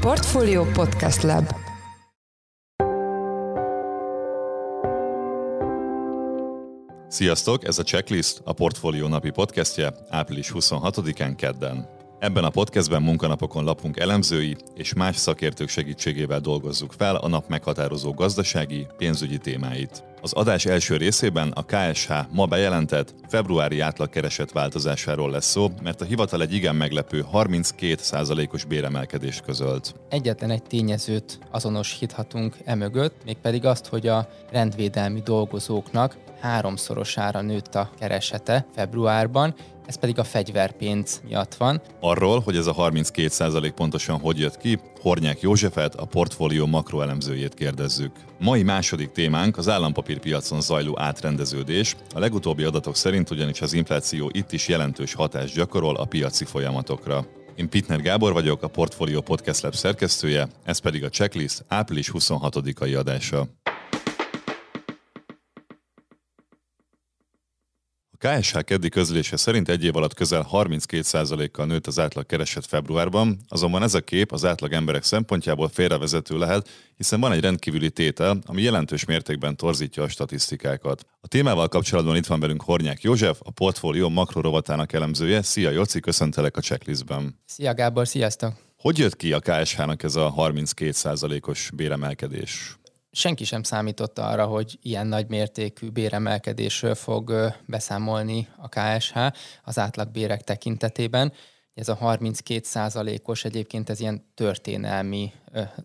Portfolio Podcast Lab Sziasztok, ez a Checklist, a Portfolio napi podcastje április 26-án kedden. Ebben a podcastben munkanapokon lapunk elemzői és más szakértők segítségével dolgozzuk fel a nap meghatározó gazdasági, pénzügyi témáit. Az adás első részében a KSH ma bejelentett februári átlagkereset változásáról lesz szó, mert a hivatal egy igen meglepő 32%-os béremelkedést közölt. Egyetlen egy tényezőt azonosíthatunk emögött, mégpedig azt, hogy a rendvédelmi dolgozóknak háromszorosára nőtt a keresete februárban, ez pedig a fegyverpénz miatt van. Arról, hogy ez a 32% pontosan hogy jött ki, Hornyák Józsefet, a portfólió makroelemzőjét kérdezzük. Mai második témánk az állampapírpiacon zajló átrendeződés. A legutóbbi adatok szerint ugyanis az infláció itt is jelentős hatást gyakorol a piaci folyamatokra. Én Pitner Gábor vagyok, a Portfolio Podcast Lab szerkesztője, ez pedig a Checklist április 26-ai adása. KSH keddi közlése szerint egy év alatt közel 32%-kal nőtt az átlag kereset februárban, azonban ez a kép az átlag emberek szempontjából félrevezető lehet, hiszen van egy rendkívüli tétel, ami jelentős mértékben torzítja a statisztikákat. A témával kapcsolatban itt van velünk Hornyák József, a portfólió makrorovatának elemzője. Szia Joci, köszöntelek a checklistben. Szia Gábor, sziasztok! Hogy jött ki a KSH-nak ez a 32%-os béremelkedés? Senki sem számította arra, hogy ilyen nagy mértékű béremelkedésről fog beszámolni a KSH az átlagbérek tekintetében. Ez a 32 százalékos egyébként ez ilyen történelmi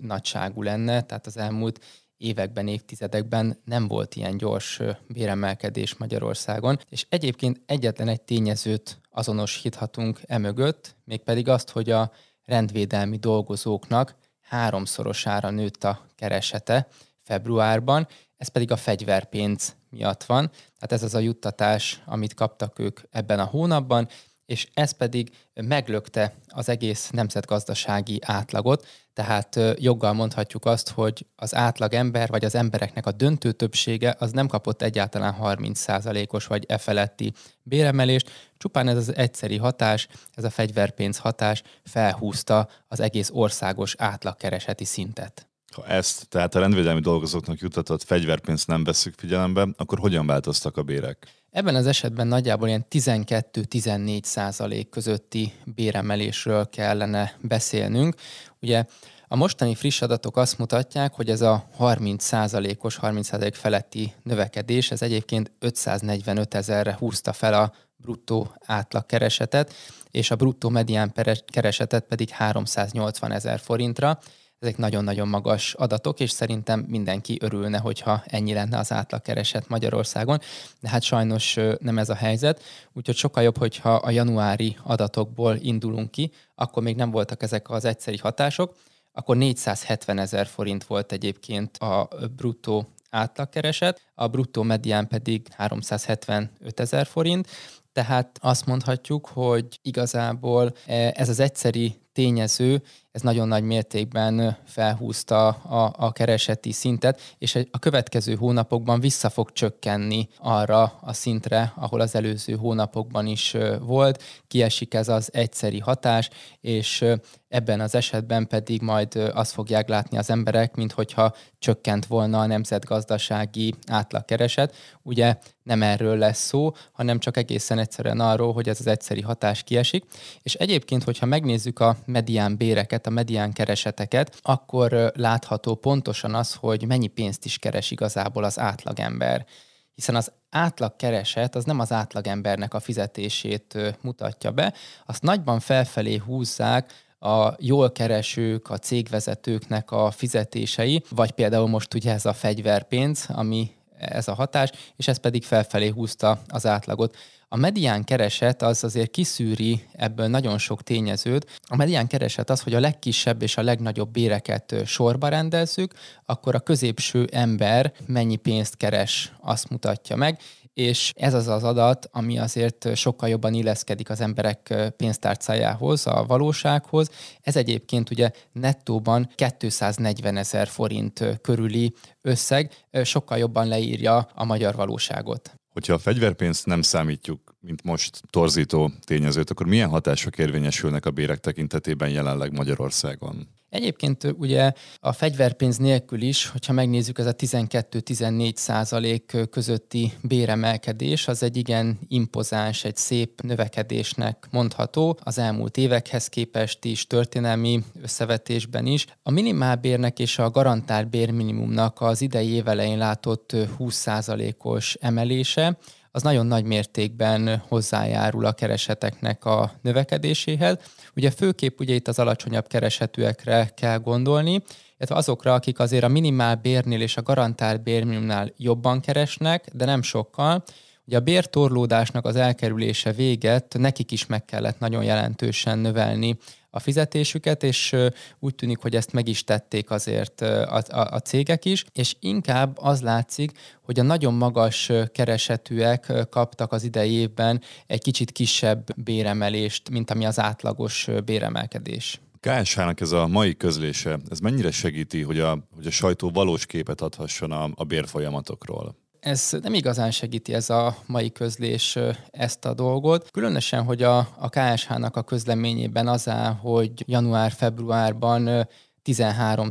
nagyságú lenne, tehát az elmúlt években, évtizedekben nem volt ilyen gyors béremelkedés Magyarországon, és egyébként egyetlen egy tényezőt azonosíthatunk emögött, mégpedig azt, hogy a rendvédelmi dolgozóknak háromszorosára nőtt a keresete, februárban, ez pedig a fegyverpénz miatt van. Tehát ez az a juttatás, amit kaptak ők ebben a hónapban, és ez pedig meglökte az egész nemzetgazdasági átlagot, tehát joggal mondhatjuk azt, hogy az átlag ember, vagy az embereknek a döntő többsége az nem kapott egyáltalán 30%-os vagy e feletti béremelést, csupán ez az egyszeri hatás, ez a fegyverpénz hatás felhúzta az egész országos átlagkereseti szintet. Ha ezt, tehát a rendvédelmi dolgozóknak jutatott fegyverpénzt nem veszük figyelembe, akkor hogyan változtak a bérek? Ebben az esetben nagyjából ilyen 12-14 százalék közötti béremelésről kellene beszélnünk. Ugye a mostani friss adatok azt mutatják, hogy ez a 30 százalékos, 30 százalék feletti növekedés, ez egyébként 545 ezerre húzta fel a bruttó átlagkeresetet, és a bruttó medián keresetet pedig 380 ezer forintra. Ezek nagyon-nagyon magas adatok, és szerintem mindenki örülne, hogyha ennyi lenne az átlagkereset Magyarországon, de hát sajnos nem ez a helyzet, úgyhogy sokkal jobb, hogyha a januári adatokból indulunk ki, akkor még nem voltak ezek az egyszeri hatások, akkor 470 ezer forint volt egyébként a bruttó átlagkereset, a bruttó medián pedig 375 ezer forint, tehát azt mondhatjuk, hogy igazából ez az egyszeri tényező, ez nagyon nagy mértékben felhúzta a, a kereseti szintet, és a következő hónapokban vissza fog csökkenni arra a szintre, ahol az előző hónapokban is volt. Kiesik ez az egyszeri hatás, és ebben az esetben pedig majd azt fogják látni az emberek, mint hogyha csökkent volna a nemzetgazdasági átlagkereset. Ugye nem erről lesz szó, hanem csak egészen egyszerűen arról, hogy ez az egyszeri hatás kiesik. És egyébként, hogyha megnézzük a medián béreket, a medián kereseteket, akkor látható pontosan az, hogy mennyi pénzt is keres igazából az átlagember. Hiszen az átlag kereset az nem az átlagembernek a fizetését mutatja be, azt nagyban felfelé húzzák a jól keresők, a cégvezetőknek a fizetései, vagy például most ugye ez a fegyverpénz, ami ez a hatás, és ez pedig felfelé húzta az átlagot. A medián kereset az azért kiszűri ebből nagyon sok tényezőt. A medián kereset az, hogy a legkisebb és a legnagyobb béreket sorba rendezzük, akkor a középső ember mennyi pénzt keres, azt mutatja meg, és ez az az adat, ami azért sokkal jobban illeszkedik az emberek pénztárcájához, a valósághoz. Ez egyébként ugye nettóban 240 ezer forint körüli összeg, sokkal jobban leírja a magyar valóságot. Hogyha a fegyverpénzt nem számítjuk mint most torzító tényezőt, akkor milyen hatások érvényesülnek a bérek tekintetében jelenleg Magyarországon? Egyébként ugye a fegyverpénz nélkül is, hogyha megnézzük, ez a 12-14 százalék közötti béremelkedés, az egy igen impozáns, egy szép növekedésnek mondható az elmúlt évekhez képest is, történelmi összevetésben is. A minimálbérnek és a garantált bérminimumnak az idei évelején látott 20 százalékos emelése, az nagyon nagy mértékben hozzájárul a kereseteknek a növekedéséhez. Ugye főképp ugye itt az alacsonyabb keresetűekre kell gondolni, illetve azokra, akik azért a minimál bérnél és a garantált bérminimumnál jobban keresnek, de nem sokkal, Ugye a bértorlódásnak az elkerülése véget nekik is meg kellett nagyon jelentősen növelni a fizetésüket, és úgy tűnik, hogy ezt meg is tették azért a, a, a cégek is, és inkább az látszik, hogy a nagyon magas keresetűek kaptak az idei évben egy kicsit kisebb béremelést, mint ami az átlagos béremelkedés. KSH-nak ez a mai közlése, ez mennyire segíti, hogy a, hogy a sajtó valós képet adhasson a, a bérfolyamatokról? Ez nem igazán segíti ez a mai közlés ezt a dolgot. Különösen, hogy a, a KSH-nak a közleményében az áll, hogy január-februárban 13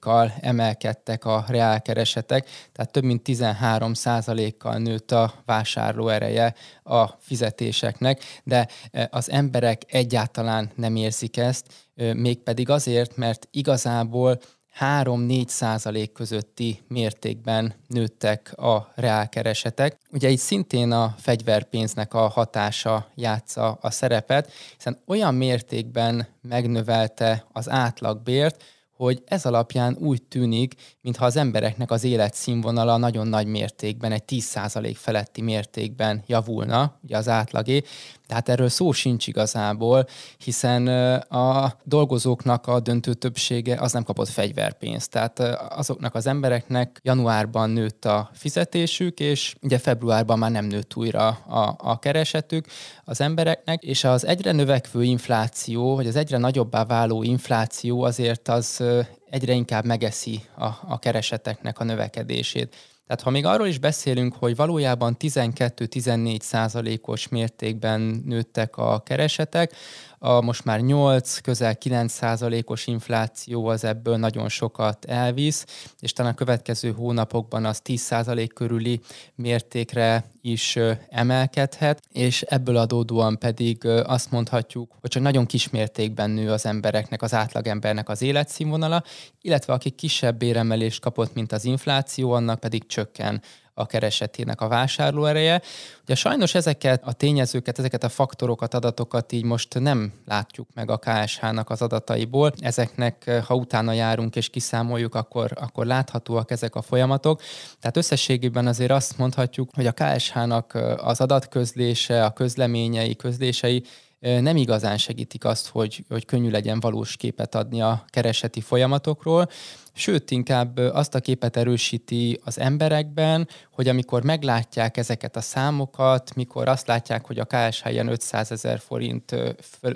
kal emelkedtek a reálkeresetek, tehát több mint 13 kal nőtt a vásárló ereje a fizetéseknek, de az emberek egyáltalán nem érzik ezt, mégpedig azért, mert igazából 3-4 százalék közötti mértékben nőttek a reálkeresetek. Ugye itt szintén a fegyverpénznek a hatása játsza a szerepet, hiszen olyan mértékben megnövelte az átlagbért, hogy ez alapján úgy tűnik, mintha az embereknek az életszínvonala nagyon nagy mértékben, egy 10% feletti mértékben javulna, ugye az átlagé, tehát erről szó sincs igazából, hiszen a dolgozóknak a döntő többsége az nem kapott fegyverpénzt. Tehát azoknak az embereknek januárban nőtt a fizetésük, és ugye februárban már nem nőtt újra a, a keresetük az embereknek, és az egyre növekvő infláció, vagy az egyre nagyobbá váló infláció azért az egyre inkább megeszi a, a kereseteknek a növekedését. Tehát ha még arról is beszélünk, hogy valójában 12-14 százalékos mértékben nőttek a keresetek, a most már 8, közel 9 százalékos infláció az ebből nagyon sokat elvisz, és talán a következő hónapokban az 10 százalék körüli mértékre is emelkedhet, és ebből adódóan pedig azt mondhatjuk, hogy csak nagyon kis mértékben nő az embereknek, az átlagembernek az életszínvonala, illetve aki kisebb béremelést kapott, mint az infláció, annak pedig csökken a keresetének a vásárlóereje. Ugye sajnos ezeket a tényezőket, ezeket a faktorokat, adatokat így most nem látjuk meg a KSH-nak az adataiból. Ezeknek, ha utána járunk és kiszámoljuk, akkor, akkor láthatóak ezek a folyamatok. Tehát összességében azért azt mondhatjuk, hogy a KSH-nak az adatközlése, a közleményei, közlései nem igazán segítik azt, hogy, hogy könnyű legyen valós képet adni a kereseti folyamatokról, sőt, inkább azt a képet erősíti az emberekben, hogy amikor meglátják ezeket a számokat, mikor azt látják, hogy a KSH ilyen 500 ezer forint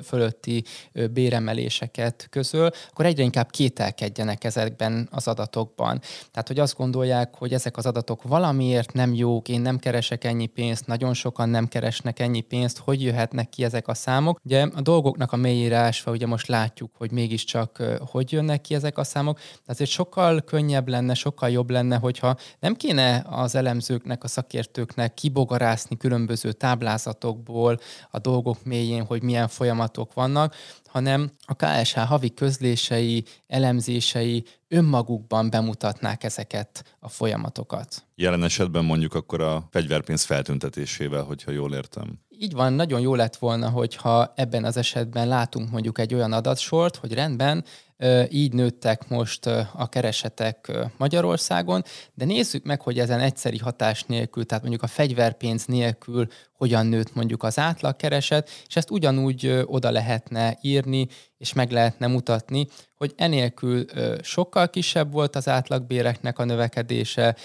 fölötti béremeléseket közöl, akkor egyre inkább kételkedjenek ezekben az adatokban. Tehát, hogy azt gondolják, hogy ezek az adatok valamiért nem jók, én nem keresek ennyi pénzt, nagyon sokan nem keresnek ennyi pénzt, hogy jöhetnek ki ezek a számok. Ugye a dolgoknak a mélyírásva, ugye most látjuk, hogy mégiscsak hogy jönnek ki ezek a számok, tehát azért sokkal könnyebb lenne, sokkal jobb lenne, hogyha nem kéne az elemzőknek, a szakértőknek kibogarászni különböző táblázatokból a dolgok mélyén, hogy milyen folyamatok vannak, hanem a KSH havi közlései, elemzései önmagukban bemutatnák ezeket a folyamatokat. Jelen esetben mondjuk akkor a fegyverpénz feltüntetésével, hogyha jól értem. Így van, nagyon jó lett volna, hogyha ebben az esetben látunk mondjuk egy olyan adatsort, hogy rendben, így nőttek most a keresetek Magyarországon, de nézzük meg, hogy ezen egyszeri hatás nélkül, tehát mondjuk a fegyverpénz nélkül hogyan nőtt mondjuk az átlagkereset, és ezt ugyanúgy oda lehetne írni, és meg lehetne mutatni, hogy enélkül sokkal kisebb volt az átlagbéreknek a növekedése,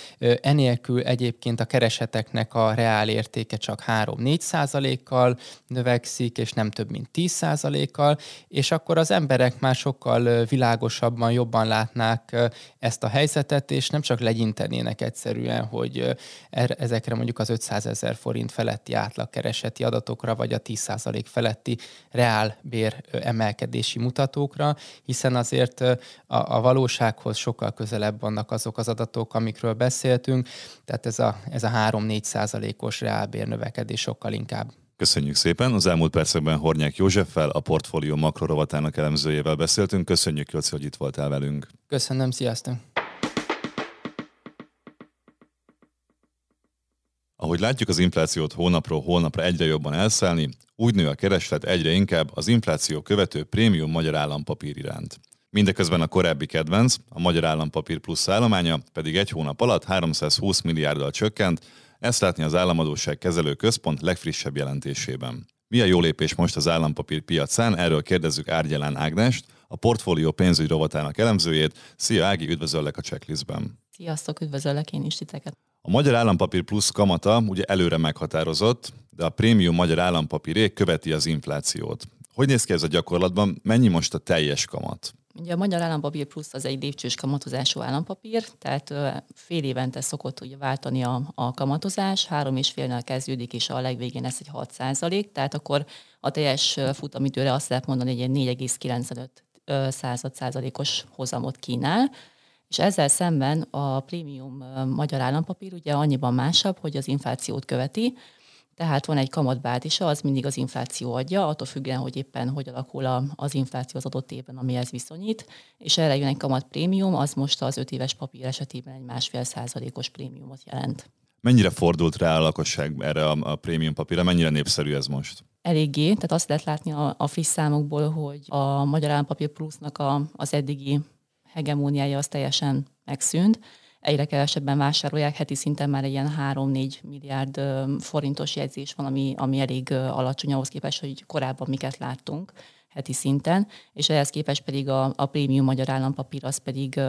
enélkül egyébként a kereseteknek a reál értéke csak 3-4 százalékkal növekszik, és nem több mint 10 százalékkal, és akkor az emberek már sokkal világosabban, jobban látnák ezt a helyzetet, és nem csak legyintenének egyszerűen, hogy er, ezekre mondjuk az 500 ezer forint feletti átlagkereseti adatokra, vagy a 10% feletti reál bér emelkedési mutatókra, hiszen azért a, a valósághoz sokkal közelebb vannak azok az adatok, amikről beszéltünk, tehát ez a, ez a 3-4 százalékos reálbér növekedés sokkal inkább Köszönjük szépen. Az elmúlt percekben Hornyák Józseffel, a portfólió makrorovatának elemzőjével beszéltünk. Köszönjük, Jóci, hogy itt voltál velünk. Köszönöm, sziasztok! Ahogy látjuk az inflációt hónapról hónapra egyre jobban elszállni, úgy nő a kereslet egyre inkább az infláció követő prémium magyar állampapír iránt. Mindeközben a korábbi kedvenc, a Magyar Állampapír plusz állománya pedig egy hónap alatt 320 milliárddal csökkent, ezt látni az Államadóság Kezelő Központ legfrissebb jelentésében. Mi a jó lépés most az állampapír piacán? Erről kérdezzük Árgyelán Ágnest, a portfólió pénzügy rovatának elemzőjét. Szia Ági, üdvözöllek a checklistben. Sziasztok, üdvözöllek én is titeket. A Magyar Állampapír Plusz kamata ugye előre meghatározott, de a prémium magyar állampapíré követi az inflációt. Hogy néz ki ez a gyakorlatban? Mennyi most a teljes kamat? Ugye a Magyar Állampapír Plusz az egy lépcsős kamatozású állampapír, tehát fél évente szokott ugye váltani a, a kamatozás, három és félnel kezdődik, és a legvégén lesz egy 6 százalék, tehát akkor a teljes futamidőre azt lehet mondani, hogy egy 4,95 század százalékos hozamot kínál, és ezzel szemben a prémium magyar állampapír ugye annyiban másabb, hogy az inflációt követi, tehát van egy kamatbázisa, az mindig az infláció adja, attól függően, hogy éppen hogy alakul az infláció az adott évben, amihez viszonyít, és erre jön egy kamat prémium, az most az öt éves papír esetében egy másfél százalékos prémiumot jelent. Mennyire fordult rá a lakosság erre a, a prémium papírra, mennyire népszerű ez most? Eléggé, tehát azt lehet látni a, a friss számokból, hogy a Magyar Állampapír Plusznak a, az eddigi hegemóniája az teljesen megszűnt, egyre kevesebben vásárolják, heti szinten már egy ilyen 3-4 milliárd forintos jegyzés van, ami, ami elég alacsony ahhoz képest, hogy korábban miket láttunk heti szinten, és ehhez képest pedig a, a prémium magyar állampapír az pedig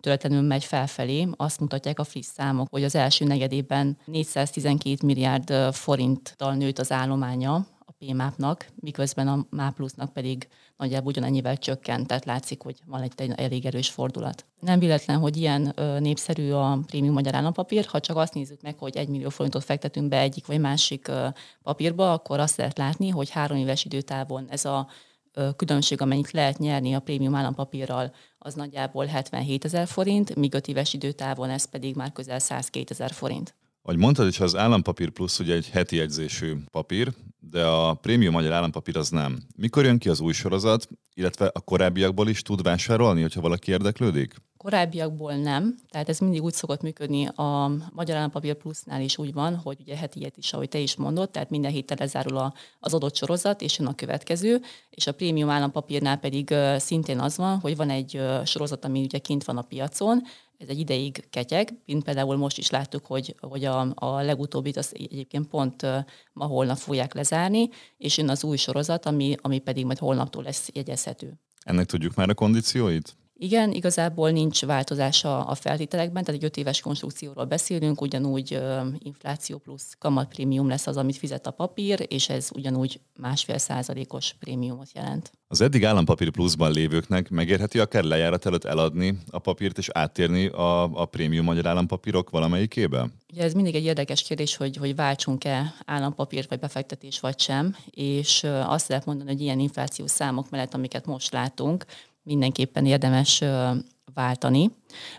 töretlenül megy felfelé. Azt mutatják a friss számok, hogy az első negyedében 412 milliárd forinttal nőtt az állománya PMAP-nak, miközben a MÁPLUS-nak pedig nagyjából ugyanennyivel csökkent, tehát látszik, hogy van egy, elég erős fordulat. Nem véletlen, hogy ilyen népszerű a prémium magyar állampapír, ha csak azt nézzük meg, hogy egy millió forintot fektetünk be egyik vagy másik papírba, akkor azt lehet látni, hogy három éves időtávon ez a különbség, amennyit lehet nyerni a prémium állampapírral, az nagyjából 77 ezer forint, míg öt éves időtávon ez pedig már közel 102 ezer forint. Ahogy mondtad is, az állampapír plusz ugye egy heti jegyzésű papír, de a prémium magyar állampapír az nem. Mikor jön ki az új sorozat, illetve a korábbiakból is tud vásárolni, hogyha valaki érdeklődik? Korábbiakból nem, tehát ez mindig úgy szokott működni a Magyar Állampapír Plusznál is úgy van, hogy ugye heti ilyet is, ahogy te is mondod, tehát minden héten lezárul a, az adott sorozat, és jön a következő, és a prémium állampapírnál pedig szintén az van, hogy van egy sorozat, ami ugye kint van a piacon, ez egy ideig ketyeg, mint például most is láttuk, hogy, hogy a, a legutóbbit az egyébként pont ma holnap fogják lezárni, és jön az új sorozat, ami, ami pedig majd holnaptól lesz jegyezhető. Ennek tudjuk már a kondícióit? Igen, igazából nincs változása a feltételekben, tehát egy öt éves konstrukcióról beszélünk, ugyanúgy infláció plusz kamatprémium lesz az, amit fizet a papír, és ez ugyanúgy másfél százalékos prémiumot jelent. Az eddig állampapír pluszban lévőknek megérheti akár lejárat előtt eladni a papírt és áttérni a, a prémium magyar állampapírok valamelyikébe? Ugye ez mindig egy érdekes kérdés, hogy, hogy váltsunk-e állampapírt vagy befektetés vagy sem, és azt lehet mondani, hogy ilyen inflációs számok mellett, amiket most látunk, mindenképpen érdemes váltani.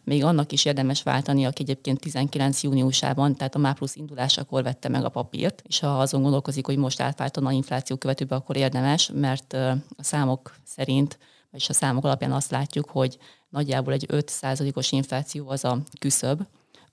Még annak is érdemes váltani, aki egyébként 19 júniusában, tehát a MÁPLUSZ indulásakor vette meg a papírt, és ha azon gondolkozik, hogy most átváltana infláció követőbe, akkor érdemes, mert a számok szerint, vagyis a számok alapján azt látjuk, hogy nagyjából egy 5%-os infláció az a küszöb,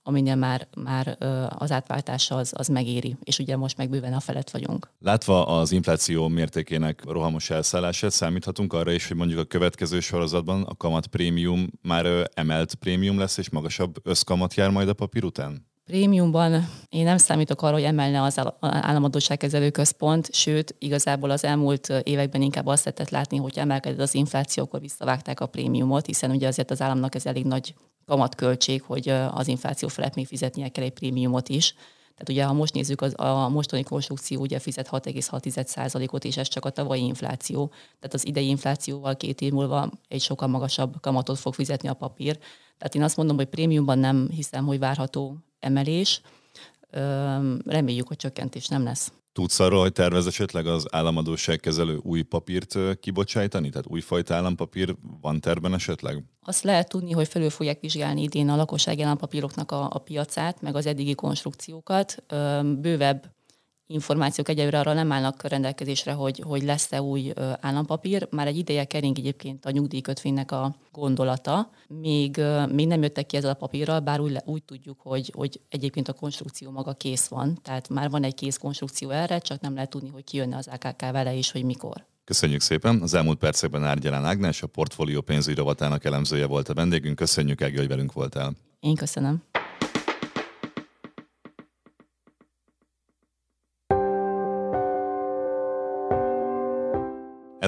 aminél már, már az átváltása az, az megéri, és ugye most meg bőven a felett vagyunk. Látva az infláció mértékének rohamos elszállását, számíthatunk arra is, hogy mondjuk a következő sorozatban a kamat prémium már emelt prémium lesz, és magasabb összkamat jár majd a papír után? Prémiumban én nem számítok arra, hogy emelne az államadóságkezelő központ, sőt, igazából az elmúlt években inkább azt lehetett látni, hogy emelkedett az infláció, akkor visszavágták a prémiumot, hiszen ugye azért az államnak ez elég nagy kamatköltség, hogy az infláció felett még fizetnie kell egy prémiumot is. Tehát ugye, ha most nézzük, az, a mostani konstrukció ugye fizet 6,6%-ot, és ez csak a tavalyi infláció. Tehát az idei inflációval két év múlva egy sokkal magasabb kamatot fog fizetni a papír. Tehát én azt mondom, hogy prémiumban nem hiszem, hogy várható emelés. Reméljük, hogy csökkentés nem lesz. Tudsz arról, hogy tervez esetleg az államadóságkezelő új papírt kibocsájtani? Tehát újfajta állampapír van terben esetleg? Azt lehet tudni, hogy felül fogják vizsgálni idén a lakossági állampapíroknak a, a piacát, meg az eddigi konstrukciókat. Bővebb információk egyelőre arra nem állnak rendelkezésre, hogy, hogy lesz-e új állampapír. Már egy ideje kering egyébként a nyugdíjkötvénynek a gondolata. Még, még nem jöttek ki ezzel a papírral, bár úgy, úgy tudjuk, hogy, hogy egyébként a konstrukció maga kész van. Tehát már van egy kész konstrukció erre, csak nem lehet tudni, hogy ki jönne az AKK vele és hogy mikor. Köszönjük szépen! Az elmúlt percekben Árgyalán Ágnes, a portfólió pénzügyi rovatának elemzője volt a vendégünk. Köszönjük, Ági, hogy velünk voltál. Én köszönöm.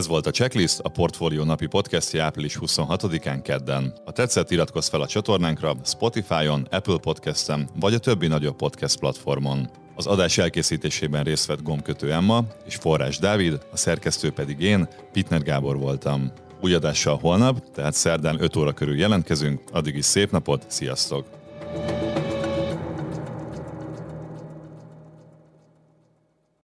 Ez volt a Checklist, a Portfolio napi podcastja április 26-án kedden. Ha tetszett, iratkozz fel a csatornánkra Spotify-on, Apple Podcast-en, vagy a többi nagyobb podcast platformon. Az adás elkészítésében részt vett gombkötő Emma és Forrás Dávid, a szerkesztő pedig én, Pitner Gábor voltam. Új adással holnap, tehát szerdán 5 óra körül jelentkezünk, addig is szép napot, sziasztok!